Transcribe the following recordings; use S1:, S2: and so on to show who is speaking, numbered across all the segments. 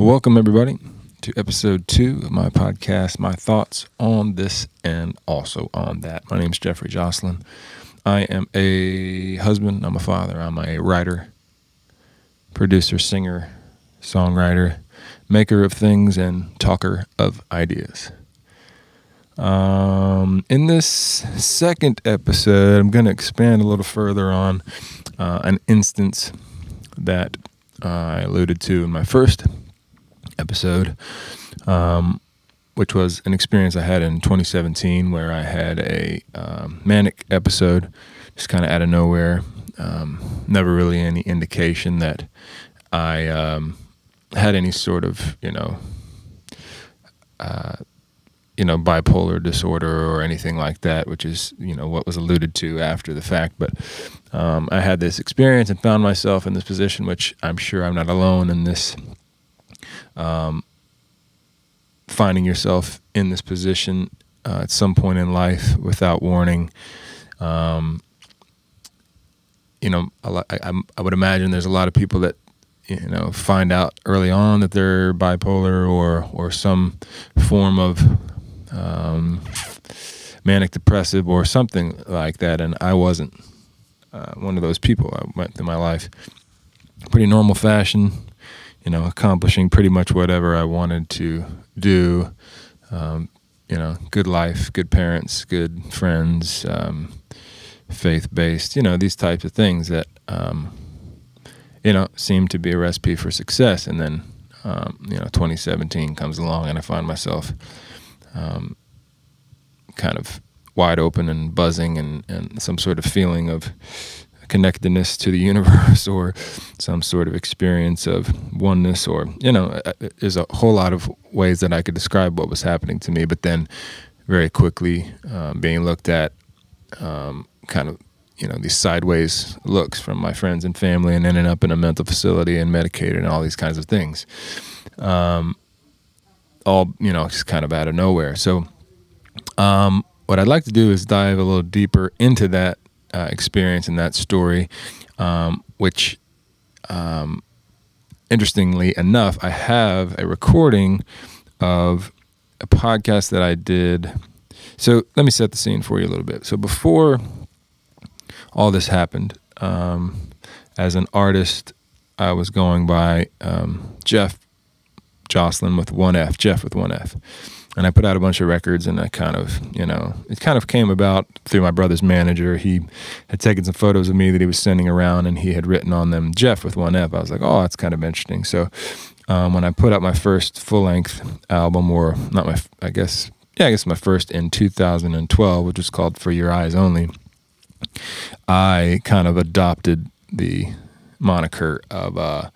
S1: Welcome, everybody, to episode two of my podcast, My Thoughts on This and Also on That. My name is Jeffrey Jocelyn. I am a husband, I'm a father, I'm a writer, producer, singer, songwriter, maker of things, and talker of ideas. Um, in this second episode, I'm going to expand a little further on uh, an instance that uh, I alluded to in my first episode, um, which was an experience I had in 2017 where I had a um, manic episode, just kind of out of nowhere. Um, never really any indication that I um, had any sort of, you know, uh, you know, bipolar disorder or anything like that, which is, you know, what was alluded to after the fact. But um, I had this experience and found myself in this position, which I'm sure I'm not alone in this um, finding yourself in this position uh, at some point in life without warning. Um, you know, I, I, I, would imagine there's a lot of people that you know find out early on that they're bipolar or or some form of um, manic depressive or something like that, and I wasn't uh, one of those people. I went through my life pretty normal fashion, you know, accomplishing pretty much whatever I wanted to do. Um, you know, good life, good parents, good friends, um, faith based, you know, these types of things that, um, you know, seem to be a recipe for success. And then, um, you know, 2017 comes along and I find myself um, kind of wide open and buzzing and, and some sort of feeling of connectedness to the universe or some sort of experience of oneness or you know uh, uh, there's a whole lot of ways that i could describe what was happening to me. But then very quickly um, being looked at um, kind of you know these sideways looks from my friends and family and ending up in a mental facility and medicated and all these kinds of things um, all you know just kind of out of nowhere. So um, what i'd like to do is dive a little deeper into that uh, experience in that story, um, which, um, interestingly enough, I have a recording of a podcast that I did. So let me set the scene for you a little bit. So before all this happened, um, as an artist, I was going by um, Jeff Jocelyn with one F, Jeff with one F and I put out a bunch of records and I kind of, you know, it kind of came about through my brother's manager. He had taken some photos of me that he was sending around and he had written on them Jeff with one F. I was like, oh, that's kind of interesting. So um, when I put out my first full length album, or not my, I guess, yeah, I guess my first in 2012, which was called For Your Eyes Only, I kind of adopted the moniker of, uh,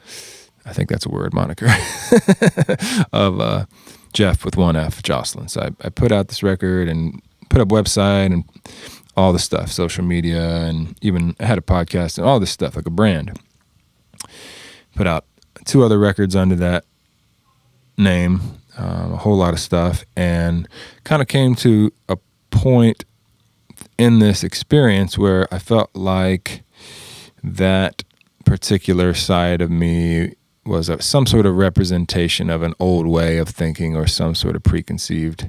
S1: I think that's a word, moniker, of, uh, Jeff with one F, Jocelyn. So I, I put out this record and put up website and all the stuff, social media, and even I had a podcast and all this stuff, like a brand. Put out two other records under that name, um, a whole lot of stuff, and kind of came to a point in this experience where I felt like that particular side of me was a, some sort of representation of an old way of thinking or some sort of preconceived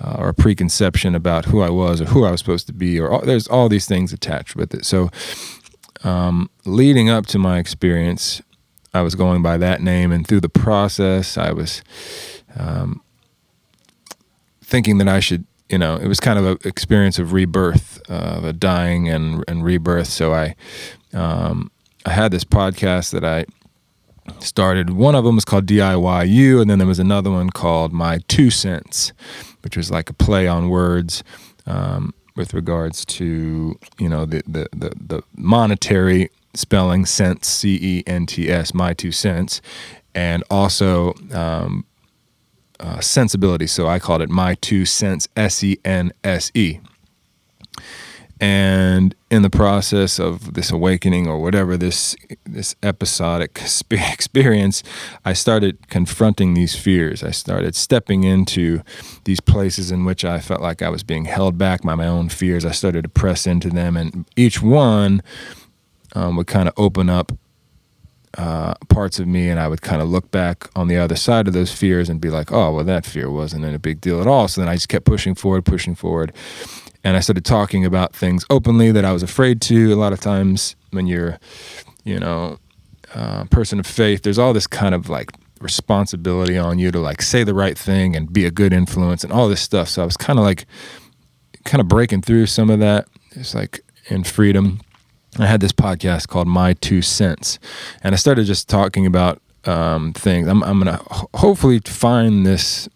S1: uh, or a preconception about who I was or who I was supposed to be or all, there's all these things attached with it. So um, leading up to my experience, I was going by that name, and through the process, I was um, thinking that I should, you know, it was kind of an experience of rebirth, uh, of a dying and and rebirth. So I um, I had this podcast that I started. One of them was called DIYU, and then there was another one called My Two Cents, which was like a play on words um, with regards to you know the the the, the monetary spelling cents C E N T S My Two Cents, and also um, uh, sensibility. So I called it My Two Cents S E N S E. And in the process of this awakening or whatever this this episodic experience, I started confronting these fears. I started stepping into these places in which I felt like I was being held back by my own fears. I started to press into them, and each one um, would kind of open up uh, parts of me, and I would kind of look back on the other side of those fears and be like, oh, well, that fear wasn't a big deal at all. So then I just kept pushing forward, pushing forward. And I started talking about things openly that I was afraid to. A lot of times when you're, you know, uh, person of faith, there's all this kind of like responsibility on you to like say the right thing and be a good influence and all this stuff. So I was kind of like, kind of breaking through some of that. It's like in freedom I had this podcast called My Two Cents, and I started just talking about um, things. I'm, I'm going to hopefully find this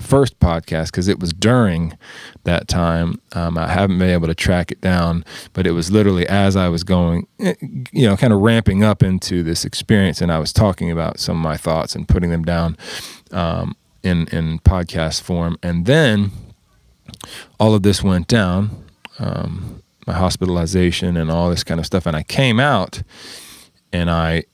S1: first podcast because it was during that time. Um, I haven't been able to track it down, but it was literally as I was going, eh, you know, kind of ramping up into this experience, and I was talking about some of my thoughts and putting them down um, in in podcast form, and then all of this went down. Um, my hospitalization and all this kind of stuff. And I came out and I,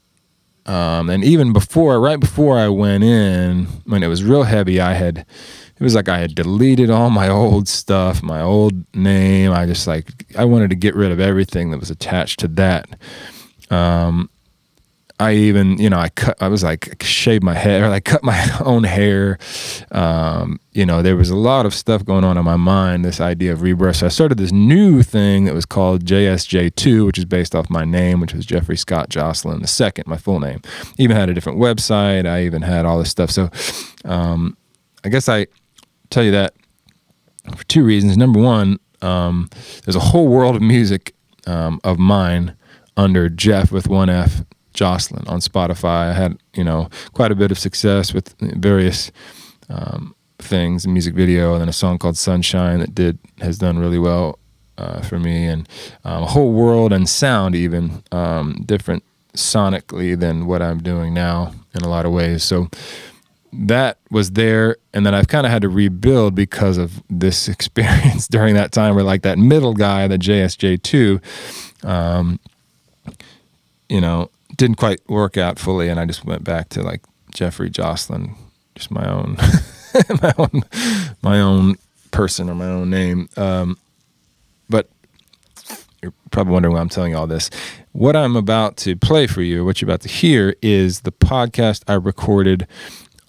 S1: um, and even before, right before I went in, when it was real heavy, I had, it was like I had deleted all my old stuff, my old name. I just like, I wanted to get rid of everything that was attached to that. Um, I even, you know, I cut, I was like, shaved my hair, or like cut my own hair. Um, you know, there was a lot of stuff going on in my mind, this idea of rebirth. So I started this new thing that was called JSJ2, which is based off my name, which was Jeffrey Scott Jocelyn the second, my full name. Even had a different website. I even had all this stuff. So um, I guess I tell you that for two reasons. Number one, um, there's a whole world of music um, of mine under Jeff with one F Jocelyn on Spotify. I had you know quite a bit of success with various um, things, a music video, and then a song called Sunshine that did has done really well uh, for me, and um, a whole world and sound even um, different sonically than what I'm doing now in a lot of ways. So that was there and then I've kind of had to rebuild because of this experience during that time where like that middle guy, the JSJ2, um, you know, didn't quite work out fully, and I just went back to like Jeffrey Jocelyn, just my own, my own, my own person or my own name. Um, but you're probably wondering why I'm telling you all this. What I'm about to play for you, what you're about to hear, is the podcast I recorded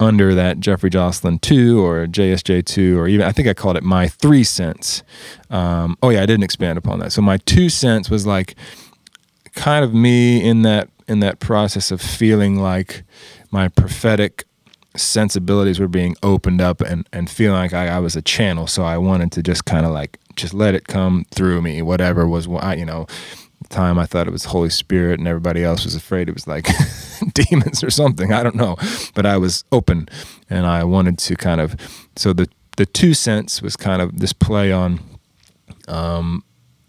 S1: under that Jeffrey Jocelyn 2 or JSJ 2, or even I think I called it my three cents. Um, oh, yeah, I didn't expand upon that. So my two cents was like kind of me in that in that process of feeling like my prophetic sensibilities were being opened up and, and feeling like I, I was a channel. So I wanted to just kind of like, just let it come through me, whatever was, you know, the time I thought it was Holy Spirit and everybody else was afraid it was like demons or something. I don't know, but I was open and I wanted to kind of, so the, the two cents was kind of this play on, um,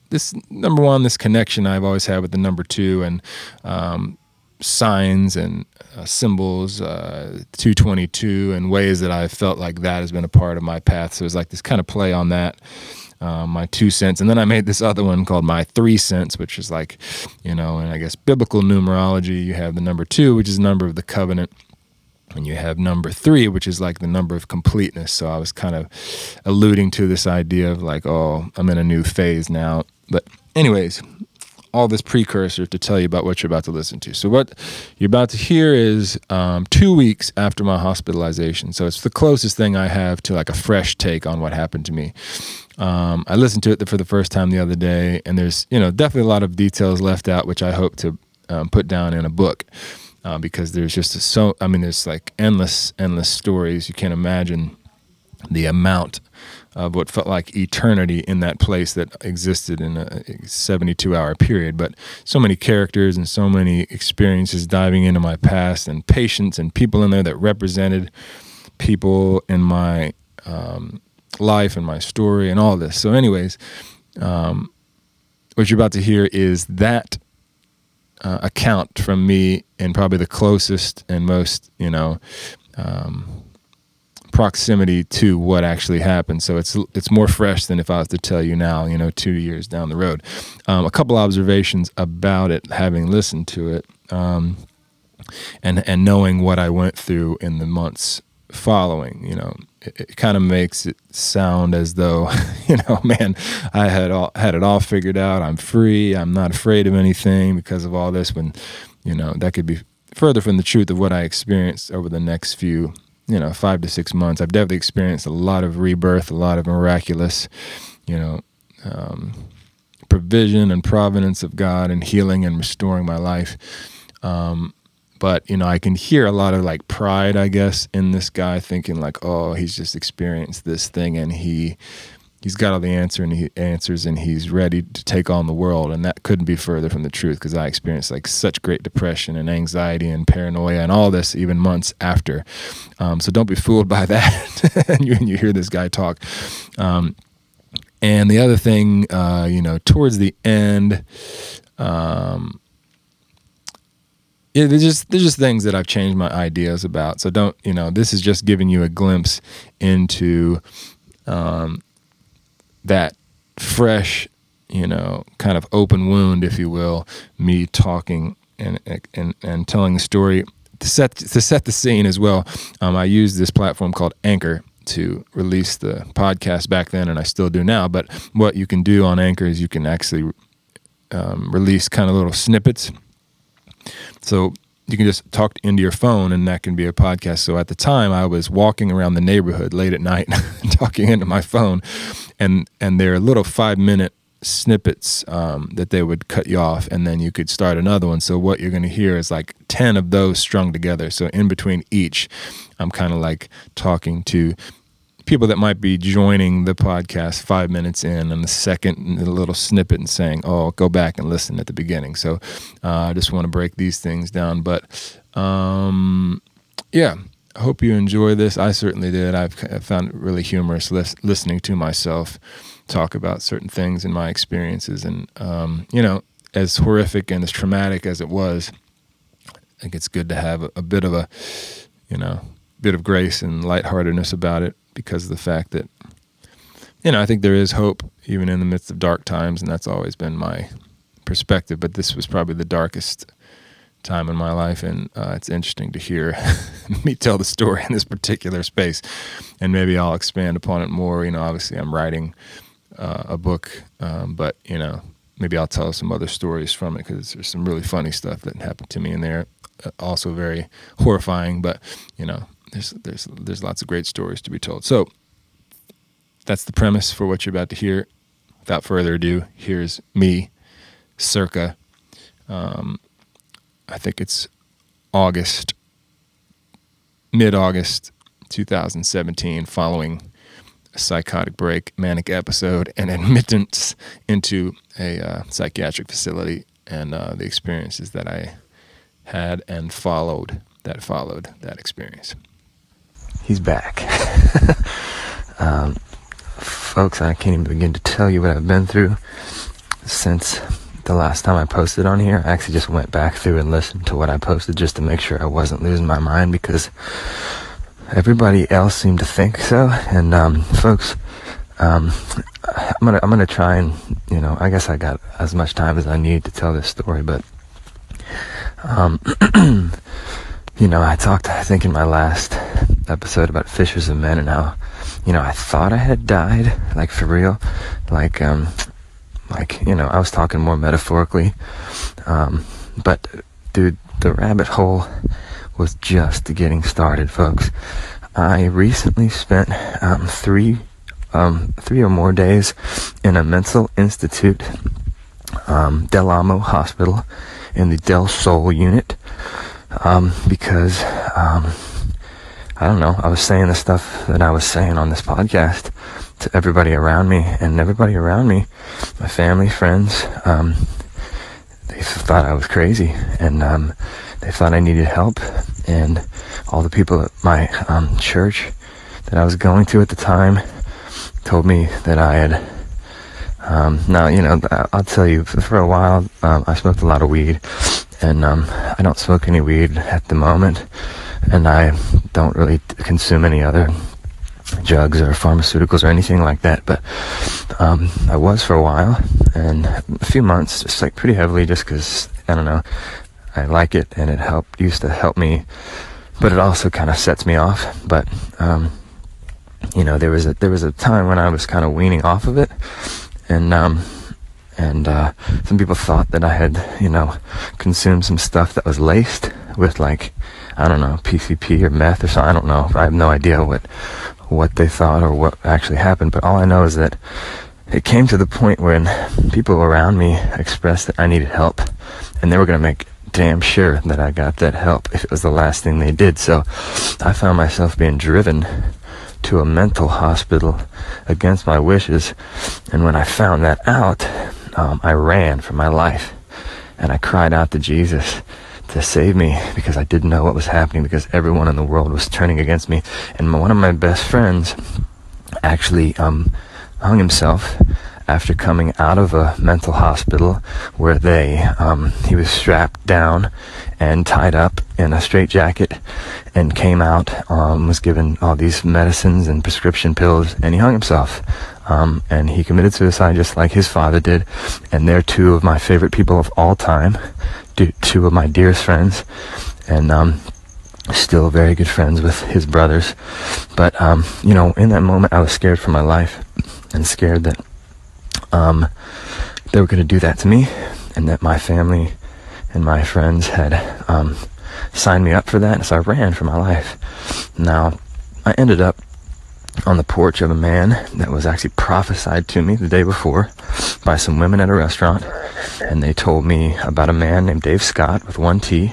S1: this number one, this connection I've always had with the number two, and um, signs and uh, symbols, uh, 222, and ways that I felt like that has been a part of my path. So it was like this kind of play on that. Um, my two cents. And then I made this other one called my three cents, which is like, you know, and I guess biblical numerology, you have the number two, which is number of the covenant. And you have number three, which is like the number of completeness. So I was kind of alluding to this idea of like, oh, I'm in a new phase now. But, anyways, all this precursor to tell you about what you're about to listen to. So, what you're about to hear is um, two weeks after my hospitalization. So, it's the closest thing I have to like a fresh take on what happened to me. Um, I listened to it for the first time the other day, and there's, you know, definitely a lot of details left out, which I hope to um, put down in a book. Uh, because there's just so, I mean, there's like endless, endless stories. You can't imagine the amount of what felt like eternity in that place that existed in a 72 hour period. But so many characters and so many experiences diving into my past and patients and people in there that represented people in my um, life and my story and all this. So, anyways, um, what you're about to hear is that uh, account from me and probably the closest and most, you know, um, proximity to what actually happened. So it's it's more fresh than if I was to tell you now, you know, two years down the road. Um, a couple observations about it, having listened to it, um, and and knowing what I went through in the months following. You know, it, it kind of makes it sound as though, you know, man, I had all had it all figured out. I'm free. I'm not afraid of anything because of all this. When you know, that could be further from the truth of what I experienced over the next few, you know, five to six months. I've definitely experienced a lot of rebirth, a lot of miraculous, you know, um, provision and providence of God and healing and restoring my life. Um, but you know, I can hear a lot of like pride, I guess, in this guy, thinking like, "Oh, he's just experienced this thing, and he he's got all the answer and he answers and he's ready to take on the world and that couldn't be further from the truth because i experienced like such great depression and anxiety and paranoia and all this even months after um, so don't be fooled by that and you, you hear this guy talk um, and the other thing uh, you know towards the end um, yeah, there's just there's just things that I've changed my ideas about. So don't you know? This is just giving you a glimpse into um, that fresh, you know, kind of open wound, if you will, me talking and and and telling the story to set to set the scene as well. Um, I used this platform called Anchor to release the podcast back then, and I still do now. But what you can do on Anchor is you can actually um, release kind of little snippets. So you can just talk into your phone and that can be a podcast. So at the time I was walking around the neighborhood late at night talking into my phone and and they're little 5 minute snippets um, that they would cut you off and then you could start another one. So what you're going to hear is like 10 of those strung together. So in between each I'm kind of like talking to people that might be joining the podcast five minutes in and the second little snippet and saying, "Oh, go back and listen at the beginning." So uh, I just want to break these things down. But um, yeah, I hope you enjoy this. I certainly did. I've found it really humorous lis- listening to myself talk about certain things and my experiences, and um, you know, as horrific and as traumatic as it was, I think it's good to have a, a bit of a, you know, bit of grace and lightheartedness about it because of the fact that you know I think there is hope even in the midst of dark times, and that's always been my perspective. But this was probably the darkest time in my life, and uh, it's interesting to hear me tell the story in this particular space, and maybe I'll expand upon it more. You know, obviously I'm writing uh, a book, um, but you know maybe I'll tell some other stories from it because there's some really funny stuff that happened to me in there. Uh, also very horrifying, but you know there's there's there's lots of great stories to be told. So that's the premise for what you're about to hear. Without further ado, here's me, circa. Um, I think it's August, mid August, 2017, following a psychotic break, manic episode, and admittance into a uh, psychiatric facility, and uh, the experiences that I had and followed that followed that experience
S2: he's back. um, folks, I can't even begin to tell you what I've been through since the last time I posted on here. I actually just went back through and listened to what I posted just to make sure I wasn't losing my mind because everybody else seemed to think so. And um, folks, um, I'm gonna I'm gonna try and you know I guess I got as much time as I need to tell this story, but um, you know I talked I think in my last episode about fishers of men and how, you know, I thought I had died, like for real, like, um, like, you know, I was talking more metaphorically, um, but dude, the rabbit hole was just getting started, folks. I recently spent, um, three, um, three or more days in a mental institute, um, Del Amo Hospital in the Del Sol unit, um, because, um, I don't know, I was saying the stuff that I was saying on this podcast to everybody around me, and everybody around me, my family, friends, um, they thought I was crazy, and um, they thought I needed help, and all the people at my um, church that I was going to at the time told me that I had. Um, now, you know, I'll tell you, for a while, um, I smoked a lot of weed, and um, I don't smoke any weed at the moment and I don't really consume any other drugs or pharmaceuticals or anything like that. But um, I was for a while and a few months, just like pretty heavily, just because I don't know, I like it and it helped used to help me, but it also kind of sets me off. But um, you know, there was a there was a time when I was kind of weaning off of it, and um, and uh, some people thought that I had, you know, consumed some stuff that was laced with like, I don't know, PCP or meth or something. I don't know. I have no idea what what they thought or what actually happened. But all I know is that it came to the point when people around me expressed that I needed help, and they were going to make damn sure that I got that help if it was the last thing they did. So I found myself being driven to a mental hospital against my wishes. And when I found that out, um, I ran for my life and I cried out to Jesus to save me because I didn't know what was happening because everyone in the world was turning against me. And one of my best friends actually um, hung himself after coming out of a mental hospital where they um, he was strapped down and tied up in a straitjacket and came out um, was given all these medicines and prescription pills and he hung himself. Um, and he committed suicide just like his father did. And they're two of my favorite people of all time two of my dearest friends. And um, still very good friends with his brothers. But um, you know in that moment I was scared for my life and scared that um, they were going to do that to me, and that my family and my friends had um, signed me up for that. And so I ran for my life. Now, I ended up on the porch of a man that was actually prophesied to me the day before by some women at a restaurant, and they told me about a man named Dave Scott with one T.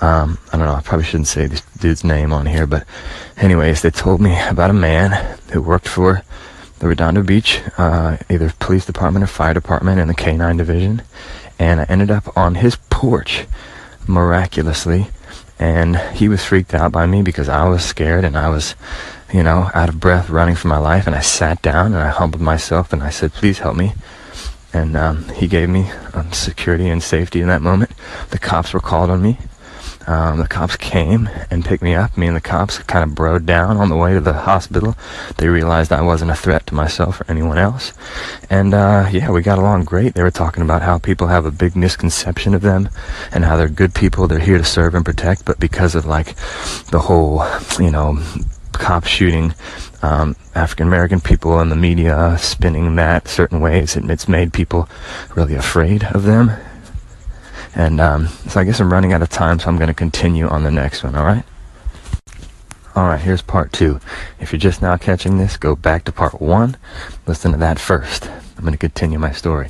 S2: Um, I don't know, I probably shouldn't say this dude's name on here, but anyways, they told me about a man who worked for the Redondo Beach, uh, either police department or fire department in the K9 division, and I ended up on his porch miraculously, and he was freaked out by me because I was scared and I was, you know, out of breath running for my life, and I sat down and I humbled myself and I said, please help me. And um, he gave me um, security and safety in that moment. The cops were called on me um, the cops came and picked me up. Me and the cops kind of broed down on the way to the hospital. They realized I wasn't a threat to myself or anyone else. And uh, yeah, we got along great. They were talking about how people have a big misconception of them and how they're good people. They're here to serve and protect. But because of like the whole, you know, cop shooting um, African American people in the media spinning that certain ways, it's made people really afraid of them and um, so I guess I'm running out of time, so I'm going to continue on the next one, all right? All right, here's part two. If you're just now catching this, go back to part one. Listen to that first. I'm going to continue my story.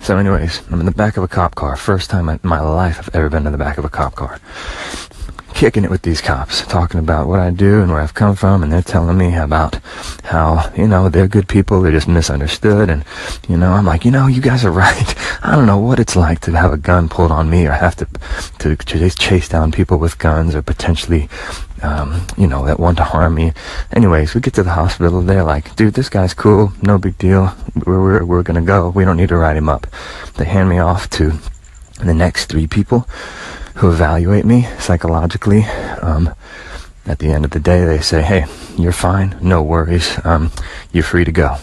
S2: So, anyways, I'm in the back of a cop car. First time in my life I've ever been in the back of a cop car kicking it with these cops, talking about what I do and where I've come from, and they're telling me about how, you know, they're good people, they're just misunderstood, and, you know, I'm like, you know, you guys are right. I don't know what it's like to have a gun pulled on me or have to, to chase down people with guns or potentially, um, you know, that want to harm me. Anyways, we get to the hospital, they're like, dude, this guy's cool, no big deal, we're, we're, we're gonna go, we don't need to write him up. They hand me off to the next three people who evaluate me psychologically. Um, at the end of the day, they say, hey, you're fine, no worries, um, you're free to go.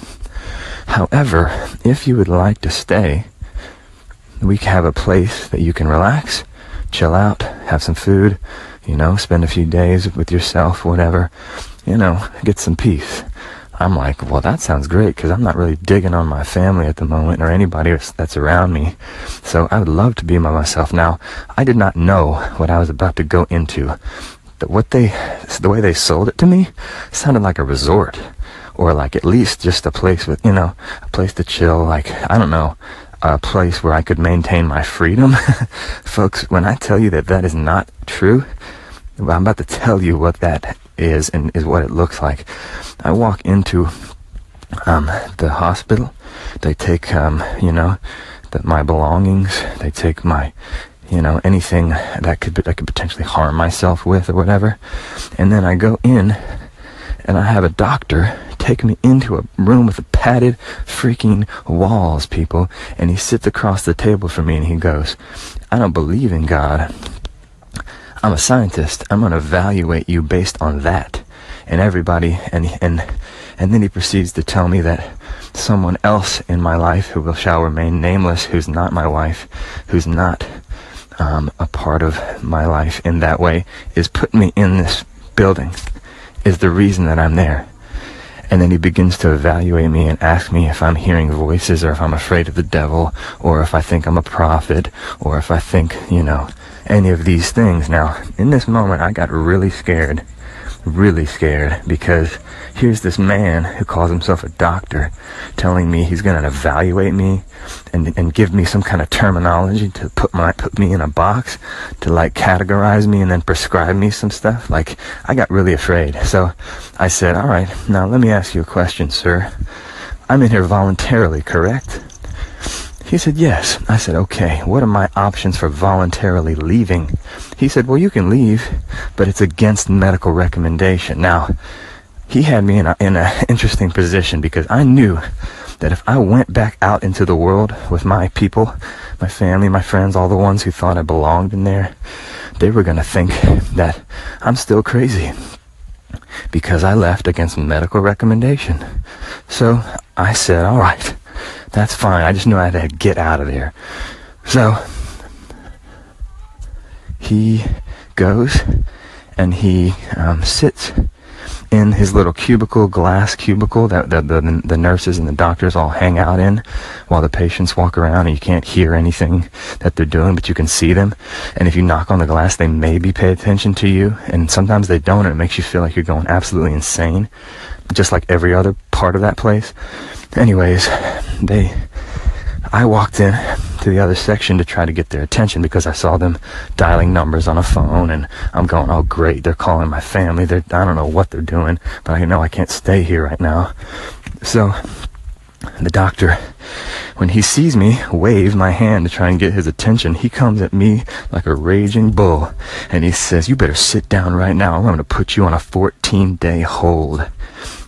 S2: However, if you would like to stay, we have a place that you can relax, chill out, have some food, you know, spend a few days with yourself, whatever, you know, get some peace. I'm like, well, that sounds great because I'm not really digging on my family at the moment or anybody that's around me. So I would love to be by myself. Now, I did not know what I was about to go into. That what they, the way they sold it to me, sounded like a resort, or like at least just a place with, you know, a place to chill. Like I don't know, a place where I could maintain my freedom. Folks, when I tell you that that is not true, I'm about to tell you what that is and is what it looks like. I walk into um, the hospital. They take, um, you know, the, my belongings. They take my, you know, anything that could I could potentially harm myself with or whatever. And then I go in, and I have a doctor take me into a room with padded freaking walls, people. And he sits across the table from me, and he goes, "I don't believe in God." I'm a scientist. I'm going to evaluate you based on that. And everybody, and, and, and then he proceeds to tell me that someone else in my life who will shall remain nameless, who's not my wife, who's not um, a part of my life in that way, is putting me in this building, is the reason that I'm there. And then he begins to evaluate me and ask me if I'm hearing voices or if I'm afraid of the devil or if I think I'm a prophet or if I think, you know, any of these things. Now, in this moment, I got really scared really scared because here's this man who calls himself a doctor telling me he's going to evaluate me and, and give me some kind of terminology to put my put me in a box to like categorize me and then prescribe me some stuff. Like I got really afraid. So I said all right now let me ask you a question sir. I'm in here voluntarily correct he said, Yes. I said, Okay, what are my options for voluntarily leaving? He said, Well, you can leave, but it's against medical recommendation. Now, he had me in an in a interesting position because I knew that if I went back out into the world with my people, my family, my friends, all the ones who thought I belonged in there, they were going to think that I'm still crazy because I left against medical recommendation. So I said, all right, that's fine. I just knew I had to get out of there. So he goes and he um, sits in his little cubicle, glass cubicle that the, the, the nurses and the doctors all hang out in while the patients walk around and you can't hear anything that they're doing, but you can see them. And if you knock on the glass, they maybe pay attention to you. And sometimes they don't, and it makes you feel like you're going absolutely insane, just like every other part of that place. Anyways, they, I walked in to the other section to try to get their attention because I saw them dialing numbers on a phone and I'm going, oh great, they're calling my family. They're, I don't know what they're doing, but I know I can't stay here right now. So the doctor, when he sees me wave my hand to try and get his attention, he comes at me like a raging bull and he says, you better sit down right now. I'm going to put you on a 14 day hold.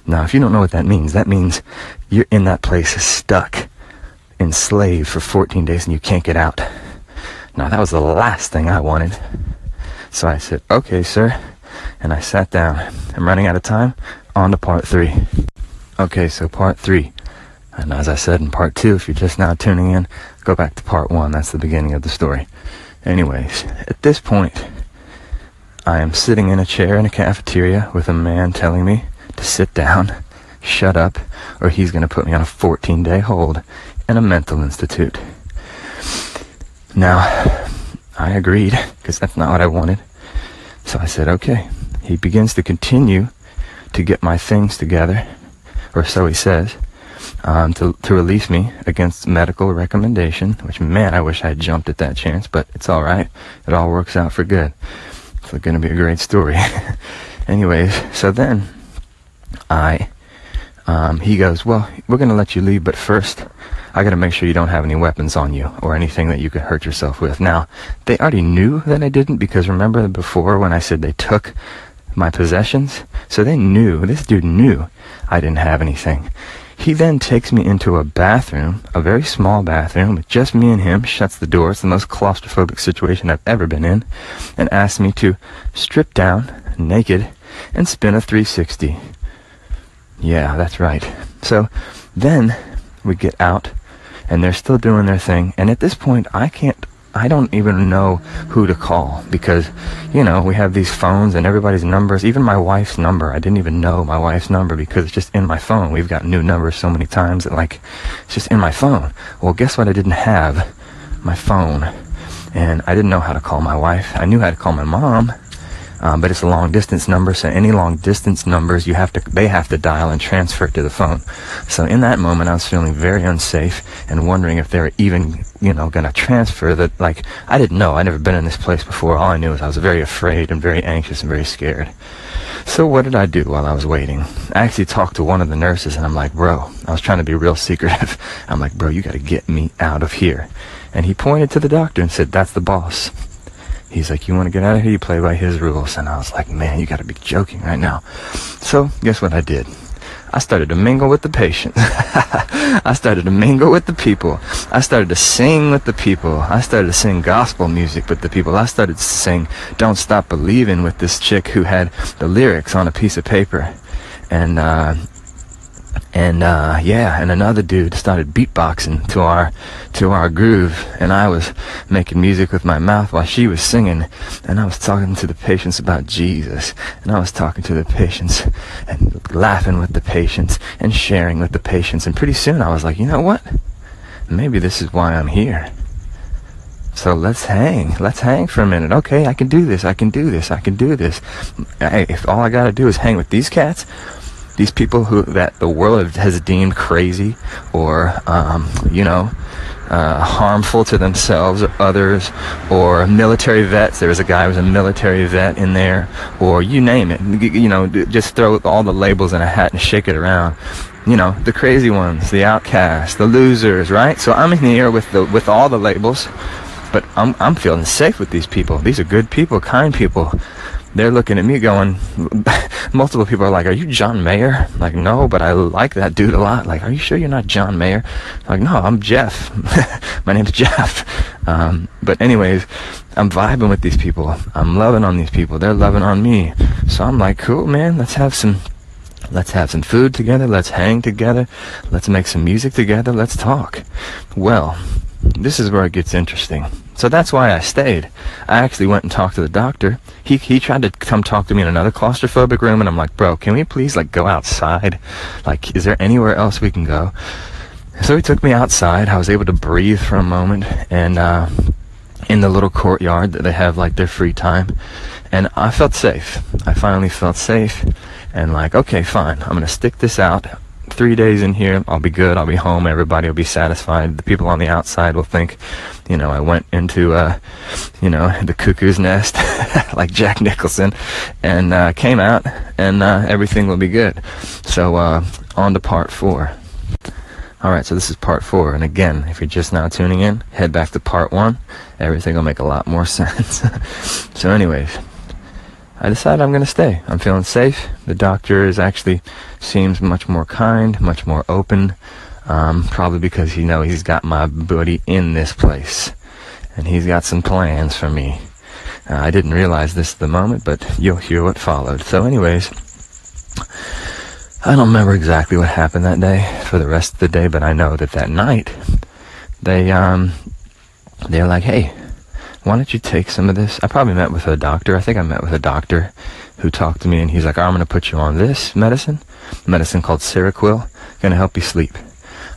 S2: Now, if you don't know what that means, that means you're in that place stuck, enslaved for 14 days and you can't get out. Now, that was the last thing I wanted. So I said, okay, sir. And I sat down. I'm running out of time. On to part three. Okay, so part three. And as I said in part two, if you're just now tuning in, go back to part one. That's the beginning of the story. Anyways, at this point, I am sitting in a chair in a cafeteria with a man telling me to sit down, shut up, or he's going to put me on a 14 day hold in a mental institute. Now, I agreed because that's not what I wanted. So I said, okay. He begins to continue to get my things together, or so he says, um, to, to release me against medical recommendation, which, man, I wish I had jumped at that chance, but it's all right. It all works out for good. It's going to be a great story. Anyways, so then I, um, he goes, well, we're going to let you leave, but first, I got to make sure you don't have any weapons on you or anything that you could hurt yourself with. Now, they already knew that I didn't because remember before when I said they took my possessions? So they knew, this dude knew I didn't have anything. He then takes me into a bathroom, a very small bathroom with just me and him, shuts the door. It's the most claustrophobic situation I've ever been in, and asks me to strip down, naked, and spin a 360. Yeah, that's right. So then we get out and they're still doing their thing. And at this point, I can't, I don't even know who to call because, you know, we have these phones and everybody's numbers, even my wife's number. I didn't even know my wife's number because it's just in my phone. We've got new numbers so many times that like, it's just in my phone. Well, guess what? I didn't have my phone and I didn't know how to call my wife. I knew how to call my mom um, but it's a long distance number. So any long distance numbers, you have to they have to dial and transfer it to the phone. So in that moment, I was feeling very unsafe and wondering if they were even you know going to transfer that. Like I didn't know. I'd never been in this place before. All I knew was I was very afraid and very anxious and very scared. So what did I do while I was waiting? I actually talked to one of the nurses and I'm like, bro, I was trying to be real secretive. I'm like, bro, you got to get me out of here. And he pointed to the doctor and said, that's the boss. He's like, you want to get out of here? You play by his rules. And I was like, man, you got to be joking right now. So guess what I did? I started to mingle with the patients. I started to mingle with the people. I started to sing with the people. I started to sing gospel music with the people. I started to sing Don't Stop Believing with this chick who had the lyrics on a piece of paper. And, uh, and uh, yeah, and another dude started beatboxing to our to our groove, and I was making music with my mouth while she was singing, and I was talking to the patients about Jesus, and I was talking to the patients and laughing with the patients and sharing with the patients, and pretty soon I was like, you know what? Maybe this is why I'm here. So let's hang. Let's hang for a minute. Okay, I can do this. I can do this. I can do this. If all I gotta do is hang with these cats, these people who that the world has deemed crazy or um, you know uh, harmful to themselves or others or military vets. There was a guy who was a military vet in there or you name it. You know just throw all the labels in a hat and shake it around. You know the crazy ones the outcasts the losers right? So i'm in here with the with all the labels but i'm i'm feeling safe with these people. These are good people kind people they're looking at me going, multiple people are like, are you John Mayer? Like, no, but I like that dude a lot. Like, are you sure you're not John Mayer? Like, no, I'm Jeff. My name's Jeff. Um, but anyways, I'm vibing with these people. I'm loving on these people. They're loving on me. So I'm like, cool, man, let's have some, let's have some food together. Let's hang together. Let's make some music together. Let's talk. Well, this is where it gets interesting. So that's why I stayed. I actually went and talked to the doctor. He he tried to come talk to me in another claustrophobic room, and I'm like, bro, can we please like go outside? Like, is there anywhere else we can go? So he took me outside. I was able to breathe for a moment, and uh, in the little courtyard that they have like their free time, and I felt safe. I finally felt safe, and like, okay, fine. I'm gonna stick this out three days in here, I'll be good. I'll be home. Everybody will be satisfied. The people on the outside will think, you know, I went into, uh, you know, the cuckoo's nest, like Jack Nicholson, and uh, came out, and uh, everything will be good. So, uh, on to part four. All right, so this is part four, and again, if you're just now tuning in, head back to part one. Everything will make a lot more sense. so, anyways, I decided I'm going to stay. I'm feeling safe. The doctor is actually seems much more kind, much more open. Um, probably because you know he's got my buddy in this place, and he's got some plans for me. Uh, I didn't realize this at the moment, but you'll hear what followed. So, anyways, I don't remember exactly what happened that day for the rest of the day, but I know that that night they um they're like, hey, why don't you take some of this? I probably met with a doctor. I think I met with a doctor who talked to me and he's like, I'm going to put you on this medicine, medicine called Seroquel, going to help you sleep.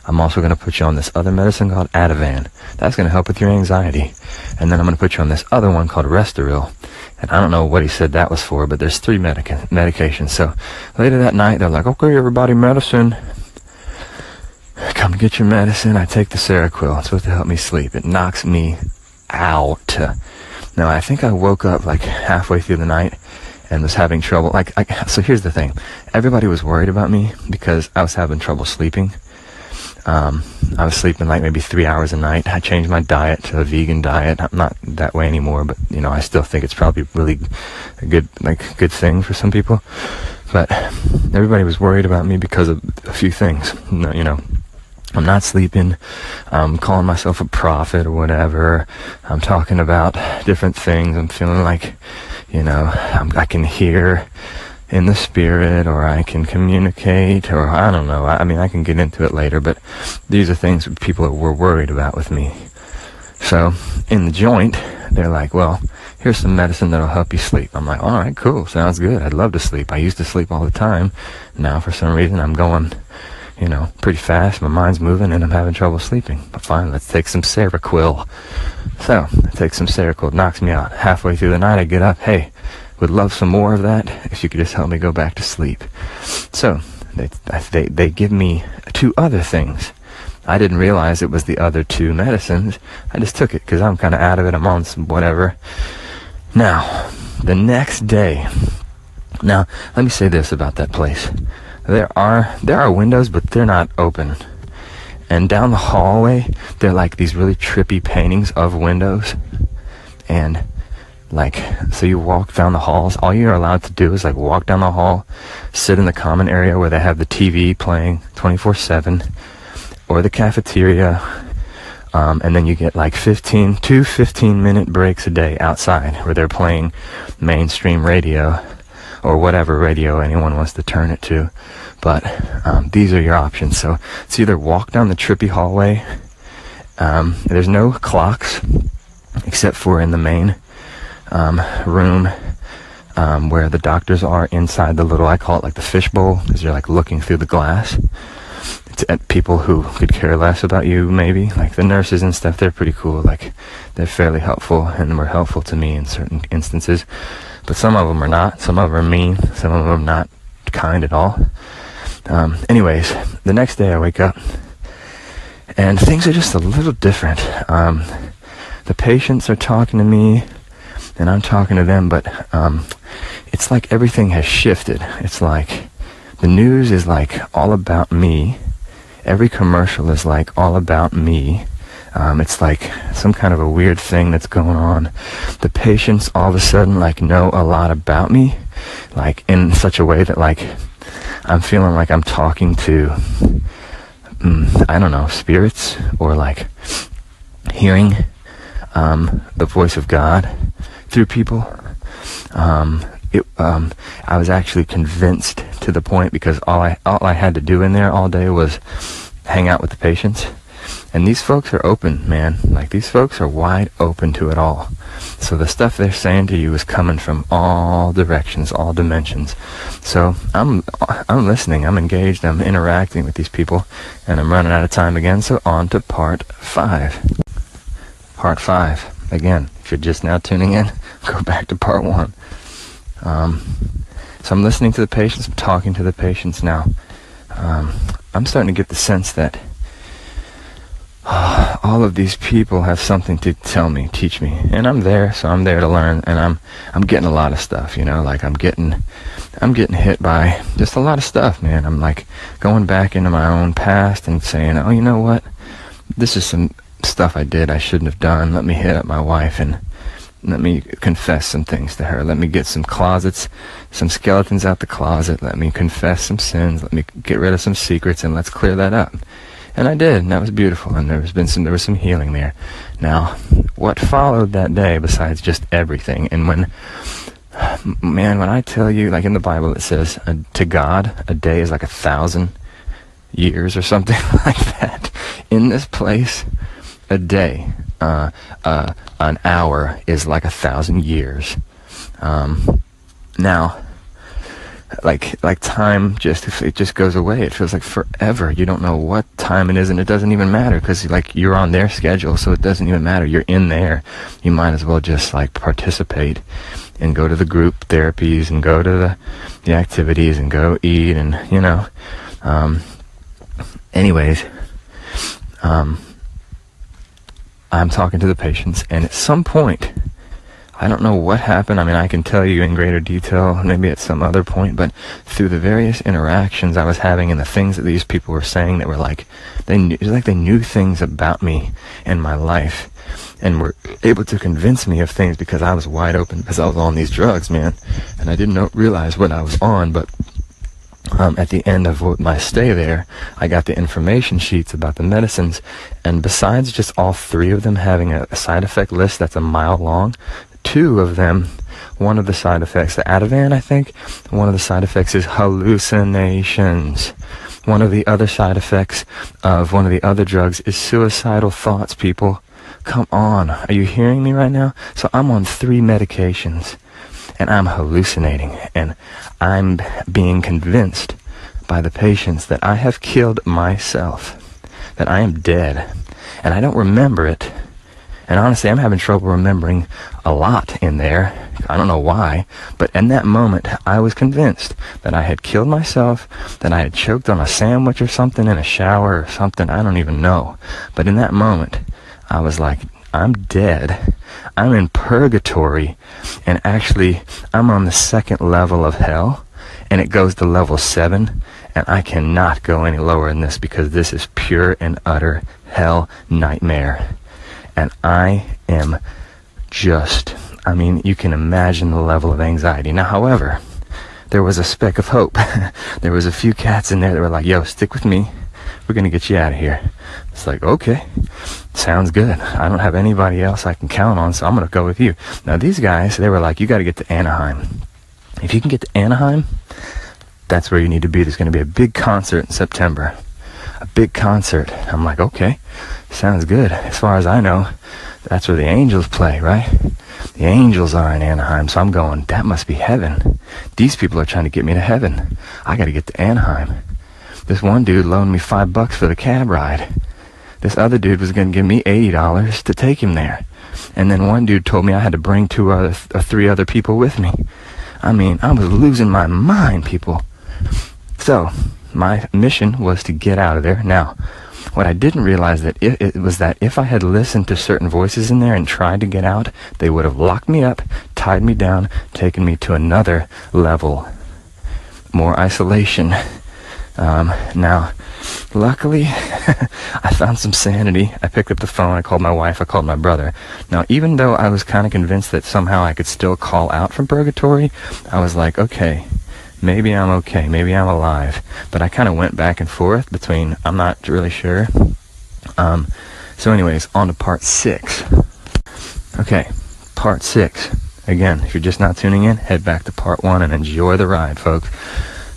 S2: I'm also going to put you on this other medicine called Ativan. That's going to help with your anxiety. And then I'm going to put you on this other one called Restoril. And I don't know what he said that was for, but there's three medica- medications. So later that night, they're like, okay, everybody, medicine. Come get your medicine. I take the Seroquel. It's supposed to help me sleep. It knocks me out. Now, I think I woke up like halfway through the night and was having trouble. Like, I, so here's the thing. Everybody was worried about me because I was having trouble sleeping. Um, I was sleeping like maybe three hours a night. I changed my diet to a vegan diet. I'm not that way anymore, but you know, I still think it's probably really a good, like, good thing for some people. But everybody was worried about me because of a few things. You know, I'm not sleeping. I'm calling myself a prophet or whatever. I'm talking about different things. I'm feeling like, you know, I'm, i can hear in the spirit or I can communicate or I don't know. I, I mean, I can get into it later, but these are things people were worried about with me. So in the joint, they're like, well, here's some medicine that'll help you sleep. I'm like, all right, cool. Sounds good. I'd love to sleep. I used to sleep all the time. Now for some reason I'm going you know, pretty fast. My mind's moving and I'm having trouble sleeping. But fine, let's take some Seroquel. So, I take some Seroquel. knocks me out. Halfway through the night, I get up. Hey, would love some more of that if you could just help me go back to sleep. So, they, they, they give me two other things. I didn't realize it was the other two medicines. I just took it because I'm kind of out of it. I'm on some whatever. Now, the next day. Now, let me say this about that place. There are there are windows, but they're not open. And down the hallway, they're like these really trippy paintings of windows. And like so you walk down the halls, all you're allowed to do is like walk down the hall, sit in the common area where they have the TV playing 24/7 or the cafeteria. Um, and then you get like 15, two 15 minute breaks a day outside where they're playing mainstream radio or whatever radio anyone wants to turn it to. But um, these are your options. So it's either walk down the trippy hallway. Um, there's no clocks except for in the main um, room um, where the doctors are inside the little, I call it like the fishbowl, because you're like looking through the glass. At people who could care less about you, maybe. Like the nurses and stuff, they're pretty cool. Like they're fairly helpful and were helpful to me in certain instances. But some of them are not. Some of them are mean. Some of them are not kind at all. Um, anyways, the next day I wake up and things are just a little different. Um, the patients are talking to me and I'm talking to them, but um, it's like everything has shifted. It's like the news is like all about me. Every commercial is like all about me. Um, it's like some kind of a weird thing that's going on. The patients all of a sudden like know a lot about me, like in such a way that like I'm feeling like I'm talking to, mm, I don't know, spirits or like hearing um, the voice of God through people. Um, it, um, I was actually convinced to the point because all I all I had to do in there all day was hang out with the patients, and these folks are open, man. Like these folks are wide open to it all. So the stuff they're saying to you is coming from all directions, all dimensions. So I'm I'm listening, I'm engaged, I'm interacting with these people, and I'm running out of time again. So on to part five. Part five again. If you're just now tuning in, go back to part one. Um, so I'm listening to the patients, I'm talking to the patients now. Um, I'm starting to get the sense that all of these people have something to tell me, teach me, and I'm there, so I'm there to learn, and I'm I'm getting a lot of stuff, you know, like I'm getting I'm getting hit by just a lot of stuff, man. I'm like going back into my own past and saying, oh, you know what, this is some stuff I did I shouldn't have done. Let me hit up my wife and let me confess some things to her. Let me get some closets, some skeletons out the closet. Let me confess some sins. Let me get rid of some secrets and let's clear that up. And I did, and that was beautiful, and there has been some there was some healing there. Now, what followed that day besides just everything, and when man, when I tell you, like in the Bible it says, uh, to God, a day is like a thousand years or something like that. In this place, a day, uh, uh, an hour is like a thousand years. Um, now, like like time just it just goes away. It feels like forever. You don't know what time it is, and it doesn't even matter because like you're on their schedule, so it doesn't even matter. You're in there. You might as well just like participate and go to the group therapies and go to the the activities and go eat and you know. Um, anyways, um, I'm talking to the patients, and at some point, I don't know what happened. I mean, I can tell you in greater detail, maybe at some other point, but through the various interactions I was having and the things that these people were saying that were like, they knew, like they knew things about me and my life and were able to convince me of things because I was wide open because I was on these drugs, man. And I didn't know, realize what I was on, but um, at the end of my stay there, I got the information sheets about the medicines, and besides just all three of them having a, a side effect list that's a mile long, two of them, one of the side effects, the Ativan, I think, one of the side effects is hallucinations. One of the other side effects of one of the other drugs is suicidal thoughts, people. Come on. Are you hearing me right now? So I'm on three medications and I'm hallucinating and I'm being convinced by the patients that I have killed myself, that I am dead, and I don't remember it. And honestly, I'm having trouble remembering a lot in there. I don't know why, but in that moment, I was convinced that I had killed myself, that I had choked on a sandwich or something in a shower or something. I don't even know. But in that moment, I was like, I'm dead. I'm in purgatory. And actually, I'm on the second level of hell. And it goes to level seven. And I cannot go any lower than this because this is pure and utter hell nightmare. And I am just, I mean, you can imagine the level of anxiety. Now, however, there was a speck of hope. there was a few cats in there that were like, yo, stick with me. We're going to get you out of here. It's like, okay, sounds good. I don't have anybody else I can count on, so I'm going to go with you. Now, these guys, they were like, you got to get to Anaheim. if you can get to Anaheim, that's where you need to be. There's going to be a big concert in September. A big concert. I'm like, okay, sounds good. As far as I know, that's where the Angels play, right? The Angels are in Anaheim, so I'm going, that must be heaven. These people are trying to get me to heaven. I got to get to Anaheim. This one dude loaned me five bucks for the cab ride. This other dude was going to give me $80 to take him there. And then one dude told me I had to bring two other, or three other people with me. I mean, I was losing my mind, people. So, my mission was to get out of there. Now, what I didn't realize that it, it, was that if I had listened to certain voices in there and tried to get out, they would have locked me up, tied me down, taken me to another level, more isolation. Um, now, luckily, I found some sanity. I picked up the phone. I called my wife. I called my brother. Now, even though I was kind of convinced that somehow I could still call out from purgatory, I was like, okay, maybe I'm okay, maybe I'm alive. But I kind of went back and forth between I'm not really sure. Um, so, anyways, on to part six. Okay, part six. Again, if you're just not tuning in, head back to part one and enjoy the ride, folks.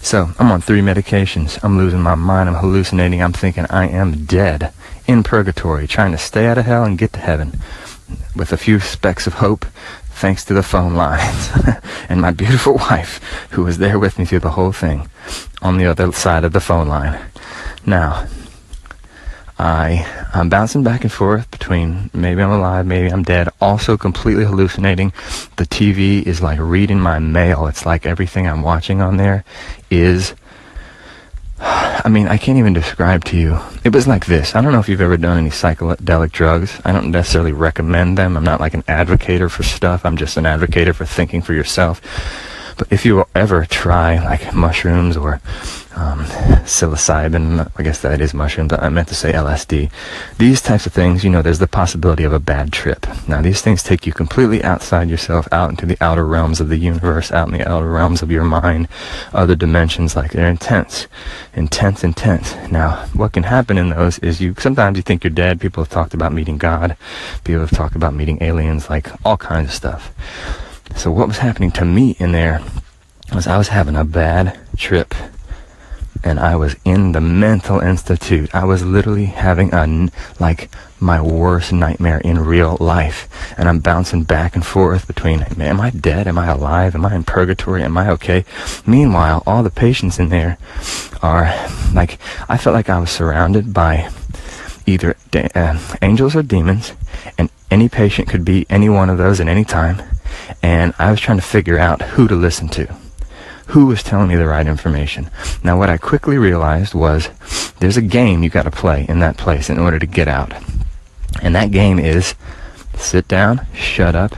S2: So, I'm on three medications. I'm losing my mind. I'm hallucinating. I'm thinking I am dead in purgatory, trying to stay out of hell and get to heaven. With a few specks of hope thanks to the phone lines and my beautiful wife who was there with me through the whole thing on the other side of the phone line. Now, I I'm bouncing back and forth between maybe I'm alive, maybe I'm dead, also completely hallucinating. The TV is like reading my mail. It's like everything I'm watching on there is I mean, I can't even describe to you. It was like this. I don't know if you've ever done any psychedelic drugs. I don't necessarily recommend them. I'm not like an advocator for stuff. I'm just an advocator for thinking for yourself. But if you ever try like mushrooms or um, psilocybin, I guess that is mushrooms, but I meant to say LSD. These types of things, you know, there's the possibility of a bad trip. Now, these things take you completely outside yourself, out into the outer realms of the universe, out in the outer realms of your mind, other dimensions, like they're intense, intense, intense. Now, what can happen in those is you, sometimes you think you're dead. People have talked about meeting God. People have talked about meeting aliens, like all kinds of stuff. So what was happening to me in there was I was having a bad trip and I was in the mental institute. I was literally having a, like, my worst nightmare in real life. And I'm bouncing back and forth between, am I dead? Am I alive? Am I in purgatory? Am I okay? Meanwhile, all the patients in there are, like, I felt like I was surrounded by either uh, angels or demons, and any patient could be any one of those at any time. And I was trying to figure out who to listen to who was telling me the right information. Now, what I quickly realized was there's a game you got to play in that place in order to get out. And that game is sit down, shut up,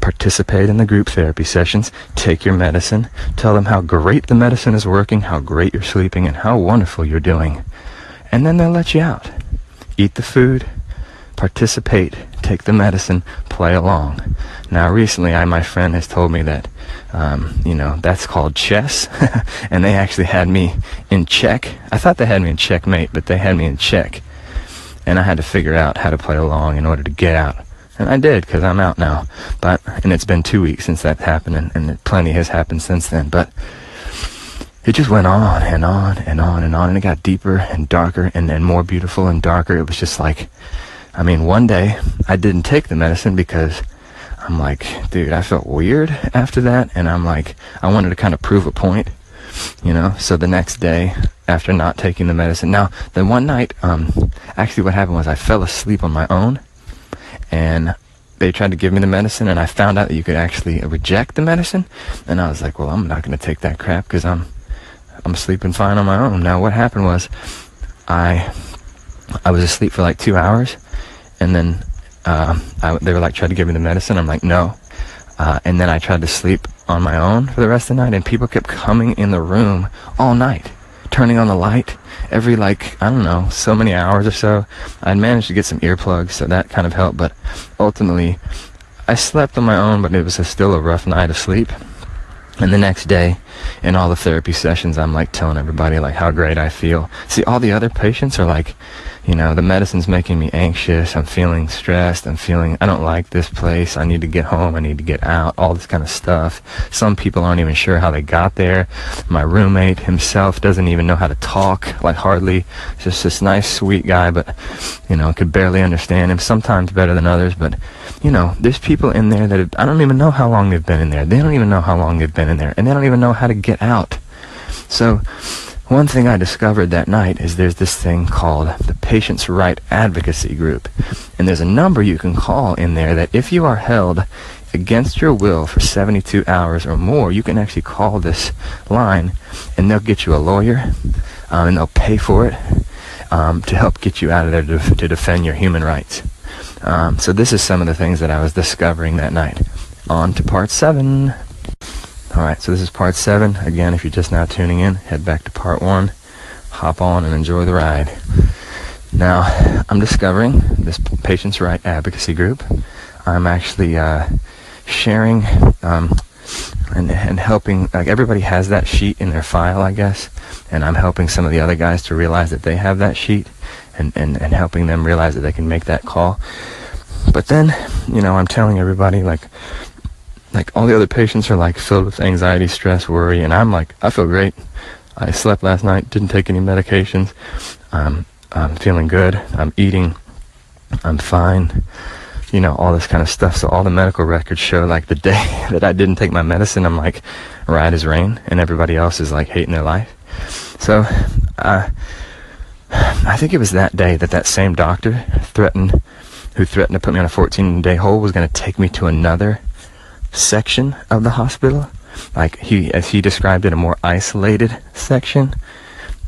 S2: participate in the group therapy sessions, take your medicine, tell them how great the medicine is working, how great you're sleeping, and how wonderful you're doing. And then they'll let you out. Eat the food, participate, take the medicine, play along. Now, recently, I my friend has told me that, um, you know, that's called chess, and they actually had me in check. I thought they had me in checkmate, but they had me in check, and I had to figure out how to play along in order to get out. And I did, because I'm out now. But, and it's been two weeks since that happened, and, and plenty has happened since then. But it just went on and on and on and on, and it got deeper and darker and, and more beautiful and darker. It was just like, I mean, one day I didn't take the medicine because I'm like, dude, I felt weird after that. And I'm like, I wanted to kind of prove a point, you know? So the next day, after not taking the medicine, now, the one night, um, actually what happened was I fell asleep on my own and they tried to give me the medicine and I found out that you could actually reject the medicine. And I was like, well, I'm not going to take that crap because I'm, I'm sleeping fine on my own. Now, what happened was I, I was asleep for like two hours and then uh, I, they were like trying to give me the medicine. I'm like, no. Uh, and then I tried to sleep on my own for the rest of the night, and people kept coming in the room all night, turning on the light every like I don't know so many hours or so. I'd managed to get some earplugs, so that kind of helped. But ultimately, I slept on my own, but it was a, still a rough night of sleep. And the next day, in all the therapy sessions, I'm like telling everybody like how great I feel. See, all the other patients are like, you know, the medicine's making me anxious. I'm feeling stressed. I'm feeling, I don't like this place. I need to get home. I need to get out. All this kind of stuff. Some people aren't even sure how they got there. My roommate himself doesn't even know how to talk, like hardly. Just this nice, sweet guy, but, you know, could barely understand him. Sometimes better than others, but, you know, there's people in there that have, I don't even know how long they've been in there. They don't even know how long they've been in there, and they don't even know how to get out. So, one thing I discovered that night is there's this thing called the Patients' Right Advocacy Group. And there's a number you can call in there that if you are held against your will for 72 hours or more, you can actually call this line and they'll get you a lawyer um, and they'll pay for it um, to help get you out of there to, to defend your human rights. Um, so this is some of the things that I was discovering that night. On to part seven. Alright, so this is part seven. Again, if you're just now tuning in, head back to part one, hop on and enjoy the ride. Now, I'm discovering this Patients' Right Advocacy Group. I'm actually uh, sharing um, and, and helping, like everybody has that sheet in their file, I guess, and I'm helping some of the other guys to realize that they have that sheet and, and, and helping them realize that they can make that call. But then, you know, I'm telling everybody, like, like all the other patients are like filled with anxiety, stress, worry, and I'm like, I feel great. I slept last night, didn't take any medications. I'm feeling good. I'm eating. I'm fine. You know, all this kind of stuff. So all the medical records show like the day that I didn't take my medicine, I'm like right as rain, and everybody else is like hating their life. So, uh, I think it was that day that that same doctor threatened, who threatened to put me on a 14 day hold, was going to take me to another section of the hospital. Like he, as he described it, a more isolated section.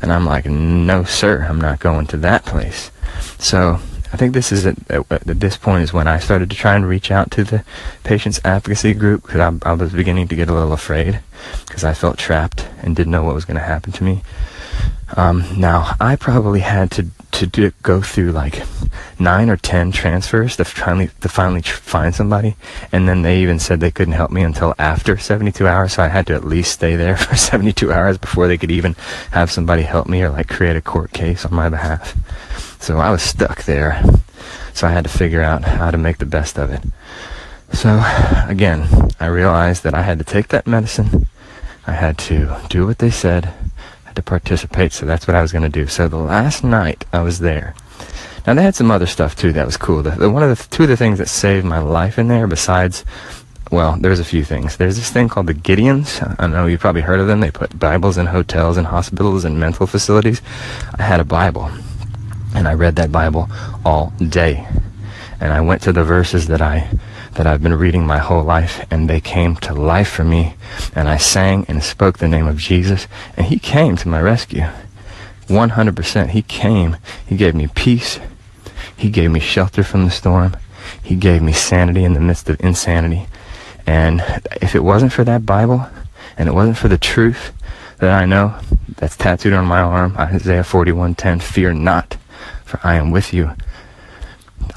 S2: And I'm like, no, sir, I'm not going to that place. So I think this is at, at, at this point is when I started to try and reach out to the patients advocacy group because I, I was beginning to get a little afraid because I felt trapped and didn't know what was going to happen to me. Um, now I probably had to to do, go through like nine or ten transfers to finally to finally find somebody, and then they even said they couldn't help me until after 72 hours. So I had to at least stay there for 72 hours before they could even have somebody help me or like create a court case on my behalf. So I was stuck there. So I had to figure out how to make the best of it. So again, I realized that I had to take that medicine. I had to do what they said to participate, so that's what I was going to do. So the last night I was there. Now they had some other stuff too that was cool. The, the, one of the two of the things that saved my life in there, besides, well, there's a few things. There's this thing called the Gideons. I know you've probably heard of them. They put Bibles in hotels and hospitals and mental facilities. I had a Bible, and I read that Bible all day, and I went to the verses that I that I've been reading my whole life, and they came to life for me. And I sang and spoke the name of Jesus, and He came to my rescue. 100%. He came. He gave me peace. He gave me shelter from the storm. He gave me sanity in the midst of insanity. And if it wasn't for that Bible, and it wasn't for the truth that I know that's tattooed on my arm, Isaiah 41:10, fear not, for I am with you.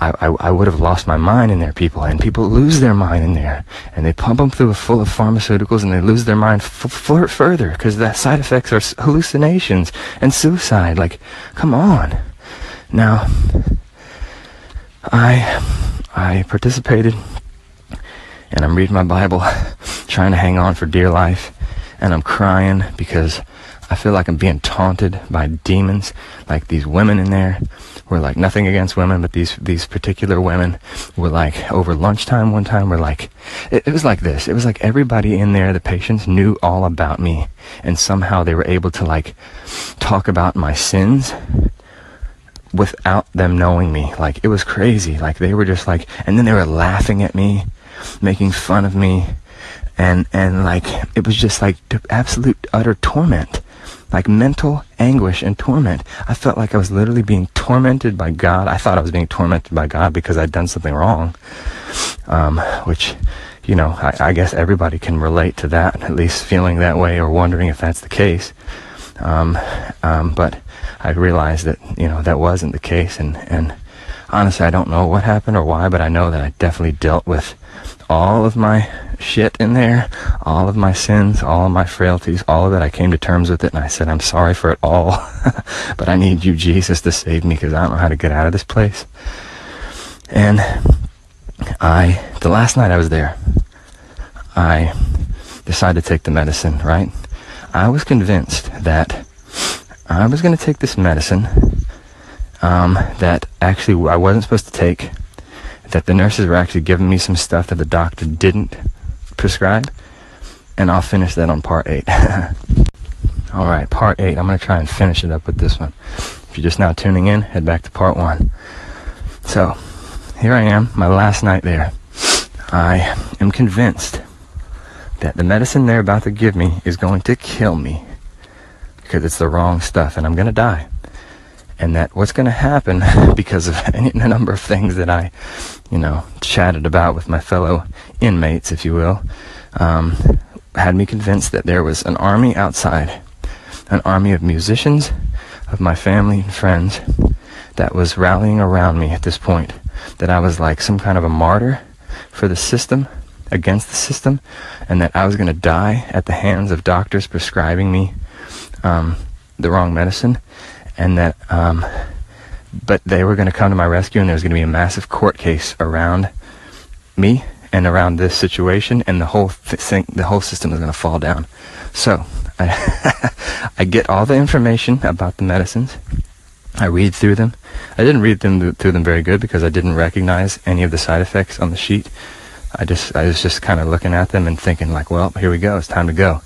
S2: I, I, I, would have lost my mind in there, people. And people lose their mind in there. And they pump them through a full of pharmaceuticals and they lose their mind further because the side effects are hallucinations and suicide. Like, come on. Now, I, I participated and I'm reading my Bible, trying to hang on for dear life. And I'm crying because I feel like I'm being taunted by demons, like these women in there were like nothing against women, but these these particular women were like over lunchtime one time were like it, it was like this. It was like everybody in there, the patients knew all about me, and somehow they were able to like talk about my sins without them knowing me. Like it was crazy. Like they were just like, and then they were laughing at me, making fun of me, and and like it was just like absolute utter torment like mental anguish and torment. I felt like I was literally being tormented by God. I thought I was being tormented by God because I'd done something wrong, um, which, you know, I, I, guess everybody can relate to that, at least feeling that way or wondering if that's the case. Um, um, but I realized that, you know, that wasn't the case, and, and honestly, I don't know what happened or why, but I know that I definitely dealt with all of my shit in there, all of my sins, all of my frailties, all of it. I came to terms with it and I said, I'm sorry for it all, but I need you, Jesus, to save me because I don't know how to get out of this place. And I, the last night I was there, I decided to take the medicine, right? I was convinced that I was going to take this medicine um, that actually I wasn't supposed to take, that the nurses were actually giving me some stuff that the doctor didn't prescribe, and I'll finish that on part eight. All right, part eight. I'm going to try and finish it up with this one. If you're just now tuning in, head back to part one. So, here I am, my last night there. I am convinced that the medicine they're about to give me is going to kill me because it's the wrong stuff and I'm going to die. And that what's going to happen because of any number of things that I, you know, chatted about with my fellow inmates, if you will, um, had me convinced that there was an army outside, an army of musicians, of my family and friends that was rallying around me at this point. That I was like some kind of a martyr for the system against the system and that I was going to die at the hands of doctors prescribing me um, the wrong medicine and that um, but they were going to come to my rescue and there was going to be a massive court case around me and around this situation and the whole thing the whole system was going to fall down so I, I get all the information about the medicines I read through them. I didn't read them through them very good because I didn't recognize any of the side effects on the sheet. I just I was just kind of looking at them and thinking like, well, here we go. It's time to go.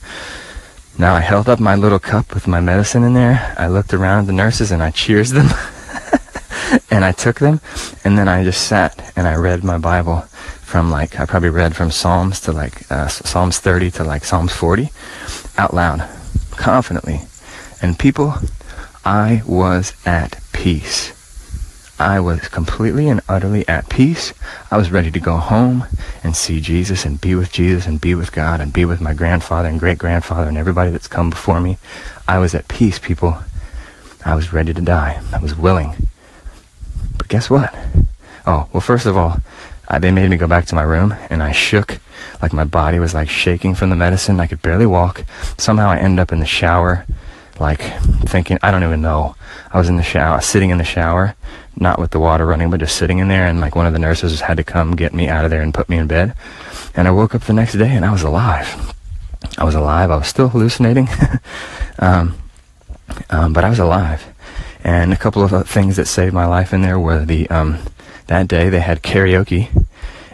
S2: Now I held up my little cup with my medicine in there. I looked around the nurses and I cheers them. and I took them and then I just sat and I read my Bible from like I probably read from Psalms to like uh, Psalms 30 to like Psalms 40 out loud confidently. And people I was at peace. I was completely and utterly at peace. I was ready to go home and see Jesus and be with Jesus and be with God and be with my grandfather and great grandfather and everybody that's come before me. I was at peace, people. I was ready to die. I was willing. But guess what? Oh, well, first of all, they made me go back to my room and I shook like my body was like shaking from the medicine. I could barely walk. Somehow I ended up in the shower like thinking I don't even know. I was in the shower, sitting in the shower, not with the water running, but just sitting in there, and like one of the nurses had to come get me out of there and put me in bed. And I woke up the next day and I was alive. I was alive. I was still hallucinating, um, um, but I was alive. And a couple of things that saved my life in there were the um, that day they had karaoke,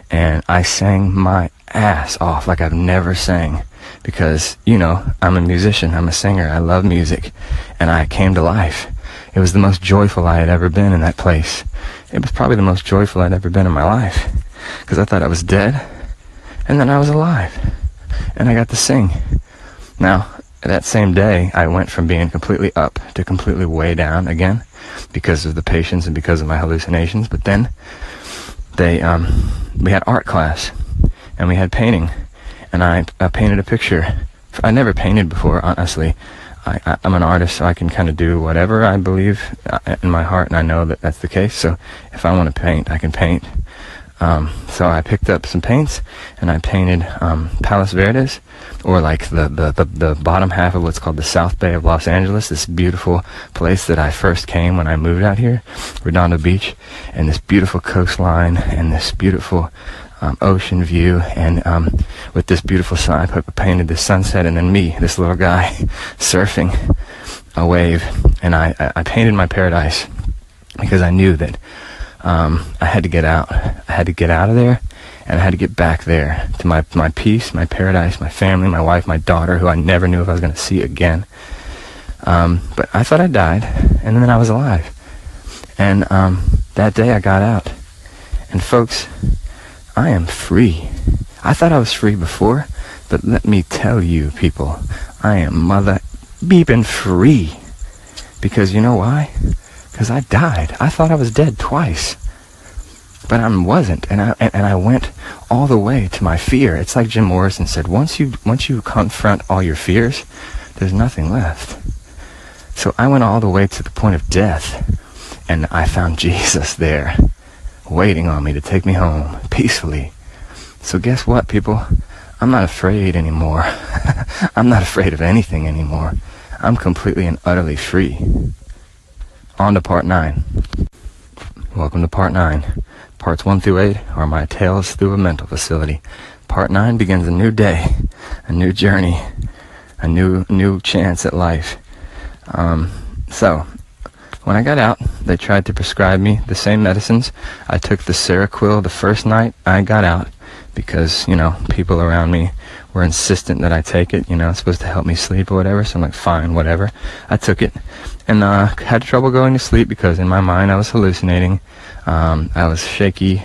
S2: and I sang my ass off like I've never sang because, you know, I'm a musician, I'm a singer, I love music, and I came to life. It was the most joyful I had ever been in that place. It was probably the most joyful I'd ever been in my life because I thought I was dead, and then I was alive, and I got to sing. Now, that same day, I went from being completely up to completely way down again because of the patients and because of my hallucinations. But then they, um, we had art class and we had painting and I, I painted a picture. I never painted before, honestly. I, am an artist, so I can kind of do whatever I believe uh, in my heart, and I know that that's the case. So if I want to paint, I can paint. Um, so I picked up some paints and I painted um, Palos Verdes, or like the, the, the, the, bottom half of what's called the South Bay of Los Angeles, this beautiful place that I first came when I moved out here, Redondo Beach, and this beautiful coastline and this beautiful um, ocean view, and um, with this beautiful sun, I painted the sunset, and then me, this little guy, surfing a wave, and I, I painted my paradise because I knew that um, I had to get out. I had to get out of there, and I had to get back there to my my peace, my paradise, my family, my wife, my daughter, who I never knew if I was going to see again. Um, but I thought I died, and then I was alive. And um, that day I got out. And folks, I am free. I thought I was free before, but let me tell you, people, I am mother beeping free. Because you know why? Because I died. I thought I was dead twice. But I wasn't, and I and I went all the way to my fear. It's like Jim Morrison said: once you once you confront all your fears, there's nothing left. So I went all the way to the point of death, and I found Jesus there. Waiting on me to take me home peacefully. So guess what, people? I'm not afraid anymore. I'm not afraid of anything anymore. I'm completely and utterly free. On to part 9. Welcome to part 9. Parts 1 through 8 are my tales through a mental facility. Part 9 begins a new day, a new journey, a new new chance at life. Um, so, when I got out, they tried to prescribe me the same medicines. I took the Seroquel the first night I got out because, you know, people around me were insistent that I take it. You know, it's supposed to help me sleep or whatever. So I'm like, fine, whatever. I took it and uh, had trouble going to sleep because in my mind I was hallucinating. Um, I was shaky.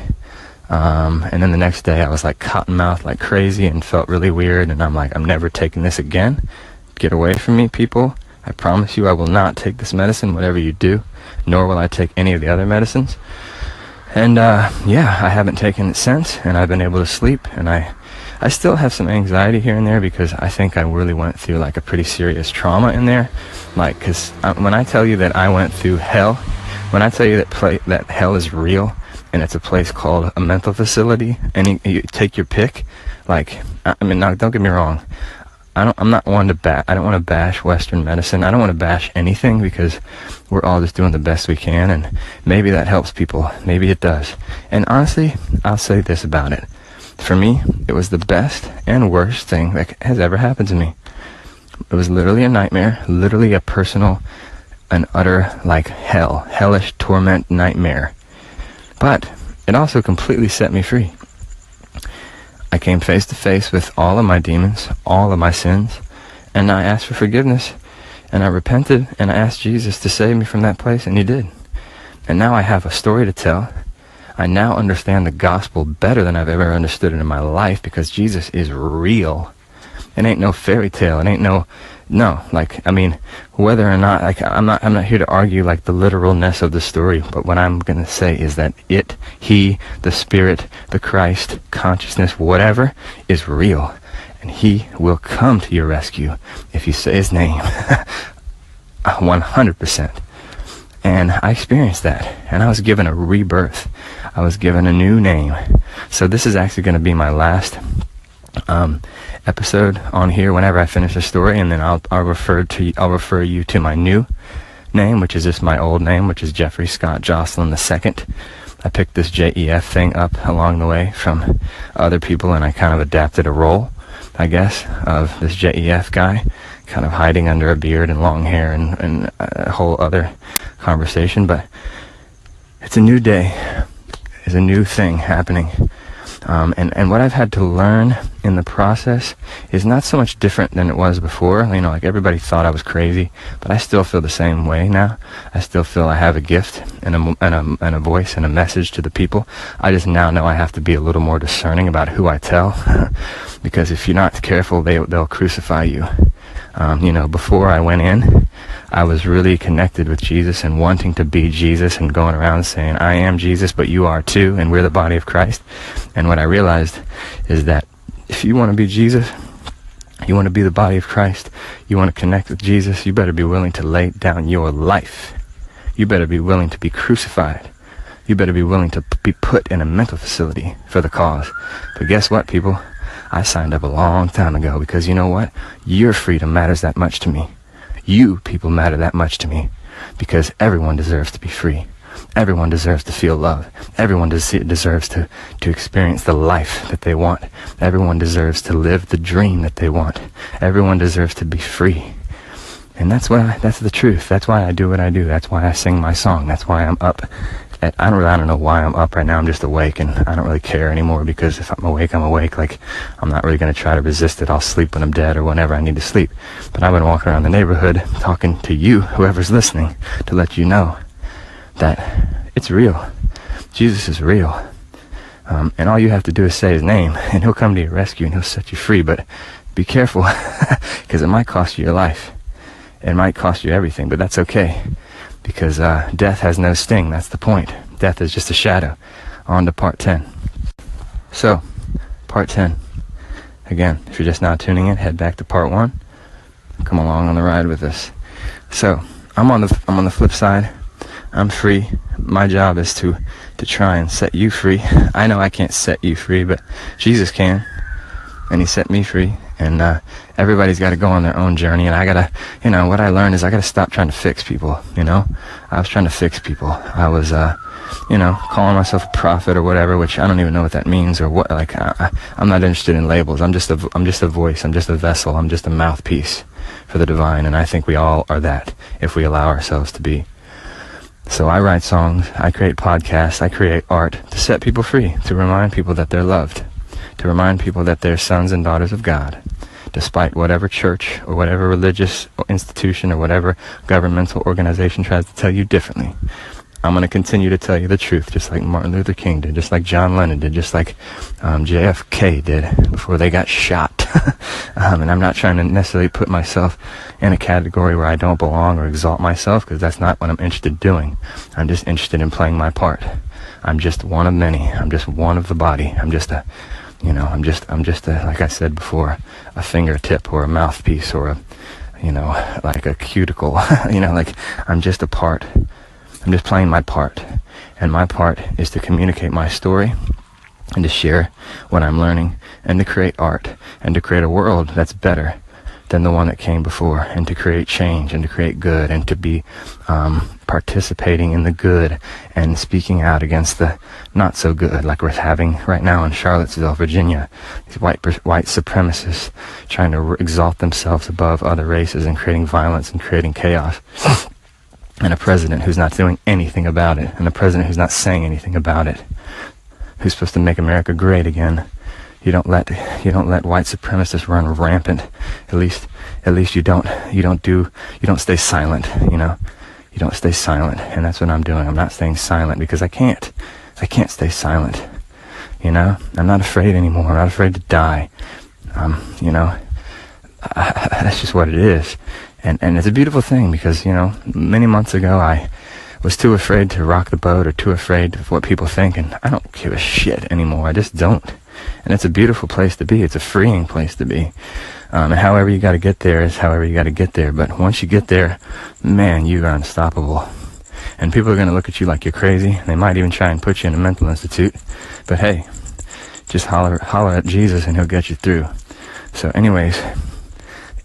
S2: Um, and then the next day I was like cotton mouth like crazy and felt really weird. And I'm like, I'm never taking this again. Get away from me, people. I promise you I will not take this medicine, whatever you do, nor will I take any of the other medicines. And uh, yeah, I haven't taken it since, and I've been able to sleep, and I, I still have some anxiety here and there because I think I really went through like a pretty serious trauma in there. Like, cause when I tell you that I went through hell, when I tell you that play, that hell is real, and it's a place called a mental facility, and you, you take your pick, like, I mean, don't get me wrong, I don't, I'm not one to bat. I don't want to bash Western medicine. I don't want to bash anything because we're all just doing the best we can, and maybe that helps people. Maybe it does. And honestly, I'll say this about it. For me, it was the best and worst thing that has ever happened to me. It was literally a nightmare, literally a personal, an utter, like hell, hellish torment nightmare. But it also completely set me free. I came face to face with all of my demons, all of my sins, and I asked for forgiveness, and I repented, and I asked Jesus to save me from that place, and He did. And now I have a story to tell. I now understand the gospel better than I've ever understood it in my life because Jesus is real. It ain't no fairy tale. It ain't no no, like I mean, whether or not like I'm not I'm not here to argue like the literalness of the story, but what I'm gonna say is that it, he, the spirit, the Christ, consciousness, whatever, is real, and he will come to your rescue if you say his name. 100%. And I experienced that, and I was given a rebirth. I was given a new name. So this is actually going to be my last um, episode on here whenever I finish a story, and then I'll I'll refer to I'll refer you to my new name, which is just my old name, which is Jeffrey Scott Jocelyn II. I picked this JEF thing up along the way from other people, and I kind of adapted a role, I guess, of this JEF guy, kind of hiding under a beard and long hair and, and a whole other conversation. But it's a new day. It's a new thing happening um, and, and what I've had to learn in the process is not so much different than it was before. You know, like everybody thought I was crazy, but I still feel the same way now. I still feel I have a gift and a, and a, and a voice and a message to the people. I just now know I have to be a little more discerning about who I tell, because if you're not careful, they, they'll crucify you. Um, you know, before I went in, I was really connected with Jesus and wanting to be Jesus and going around saying, I am Jesus, but you are too, and we're the body of Christ. And what I realized is that if you want to be Jesus, you want to be the body of Christ, you want to connect with Jesus, you better be willing to lay down your life. You better be willing to be crucified. You better be willing to be put in a mental facility for the cause. But guess what, people? I signed up a long time ago because you know what? Your freedom matters that much to me. You people matter that much to me because everyone deserves to be free. Everyone deserves to feel love. Everyone des- deserves to, to experience the life that they want. Everyone deserves to live the dream that they want. Everyone deserves to be free. And that's why that's the truth. That's why I do what I do. That's why I sing my song. That's why I'm up I don't really, I don't know why I'm up right now. I'm just awake and I don't really care anymore because if I'm awake, I'm awake. Like, I'm not really going to try to resist it. I'll sleep when I'm dead or whenever I need to sleep. But I've been walking around the neighborhood talking to you, whoever's listening, to let you know that it's real. Jesus is real. Um, and all you have to do is say his name and he'll come to your rescue and he'll set you free. But be careful because it might cost you your life. It might cost you everything, but that's okay because uh, death has no sting. That's the point. Death is just a shadow. On to part 10. So, part 10. Again, if you're just now tuning in, head back to part 1. Come along on the ride with us. So, I'm on the I'm on the flip side I'm free. My job is to to try and set you free. I know I can't set you free, but Jesus can, and He set me free. And uh, everybody's got to go on their own journey. And I gotta, you know, what I learned is I gotta stop trying to fix people. You know, I was trying to fix people. I was, uh, you know, calling myself a prophet or whatever, which I don't even know what that means or what. Like, I, I'm not interested in labels. I'm just a, I'm just a voice. I'm just a vessel. I'm just a mouthpiece for the divine. And I think we all are that if we allow ourselves to be. So I write songs, I create podcasts, I create art to set people free, to remind people that they're loved, to remind people that they're sons and daughters of God, despite whatever church or whatever religious institution or whatever governmental organization tries to tell you differently. I'm going to continue to tell you the truth, just like Martin Luther King did, just like John Lennon did, just like um, JFK did before they got shot. um, and I'm not trying to necessarily put myself in a category where I don't belong or exalt myself, because that's not what I'm interested in doing. I'm just interested in playing my part. I'm just one of many. I'm just one of the body. I'm just a, you know, I'm just, I'm just a, like I said before, a fingertip or a mouthpiece or a, you know, like a cuticle. you know, like I'm just a part I'm just playing my part. And my part is to communicate my story and to share what I'm learning and to create art and to create a world that's better than the one that came before and to create change and to create good and to be um, participating in the good and speaking out against the not so good like we're having right now in Charlottesville, Virginia. These white white supremacists trying to exalt themselves above other races and creating violence and creating chaos and a president who's not doing anything about it, and a president who's not saying anything about it, who's supposed to make America great again. You don't let you don't let white supremacists run rampant. At least at least you don't you don't do you don't stay silent, you know. You don't stay silent, and that's what I'm doing. I'm not staying silent because I can't. I can't stay silent. You know, I'm not afraid anymore. I'm not afraid to die. Um, you know, I, that's just what it is and and it's a beautiful thing because you know many months ago I was too afraid to rock the boat or too afraid of what people think, and I don't give a shit anymore. I just don't, and it's a beautiful place to be. It's a freeing place to be. Um, and however you got to get there is however you got to get there. But once you get there, man, you are unstoppable. And people are going to look at you like you're crazy. They might even try and put you in a mental institute. But hey, just holler, holler at Jesus and he'll get you through. So anyways,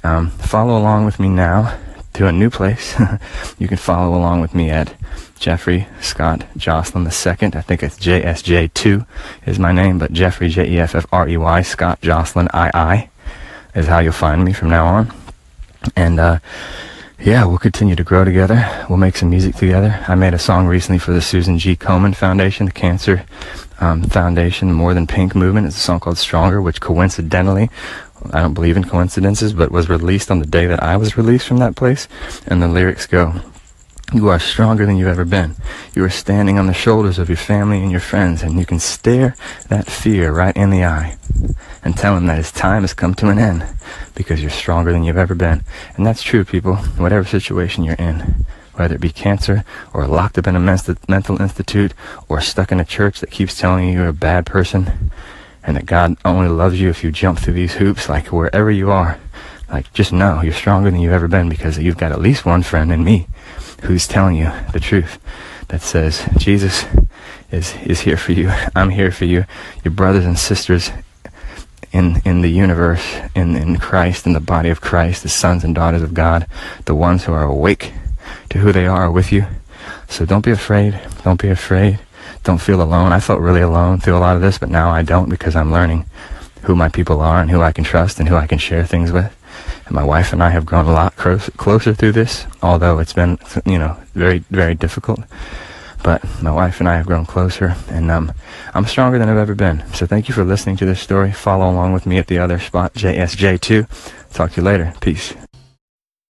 S2: um, follow along with me now to a new place. you can follow along with me at Jeffrey Scott Jocelyn II. I think it's JSJ2 is my name, but Jeffrey J E F F R E Y Scott Jocelyn II is how you'll find me from now on. And uh, yeah, we'll continue to grow together. We'll make some music together. I made a song recently for the Susan G. Komen Foundation, the Cancer um, Foundation, the More Than Pink movement. It's a song called Stronger, which coincidentally I don't believe in coincidences, but was released on the day that I was released from that place. And the lyrics go, You are stronger than you've ever been. You are standing on the shoulders of your family and your friends, and you can stare that fear right in the eye and tell him that his time has come to an end because you're stronger than you've ever been. And that's true, people, whatever situation you're in. Whether it be cancer, or locked up in a mental institute, or stuck in a church that keeps telling you you're a bad person, and that God only loves you if you jump through these hoops, like wherever you are. Like, just know you're stronger than you've ever been because you've got at least one friend in me who's telling you the truth that says, Jesus is, is here for you. I'm here for you. Your brothers and sisters in, in the universe, in, in Christ, in the body of Christ, the sons and daughters of God, the ones who are awake to who they are with you. So don't be afraid. Don't be afraid don't feel alone. I felt really alone through a lot of this, but now I don't because I'm learning who my people are and who I can trust and who I can share things with. And my wife and I have grown a lot close, closer through this, although it's been, you know, very, very difficult. But my wife and I have grown closer, and um, I'm stronger than I've ever been. So thank you for listening to this story. Follow along with me at the other spot, JSJ2. Talk to you later. Peace.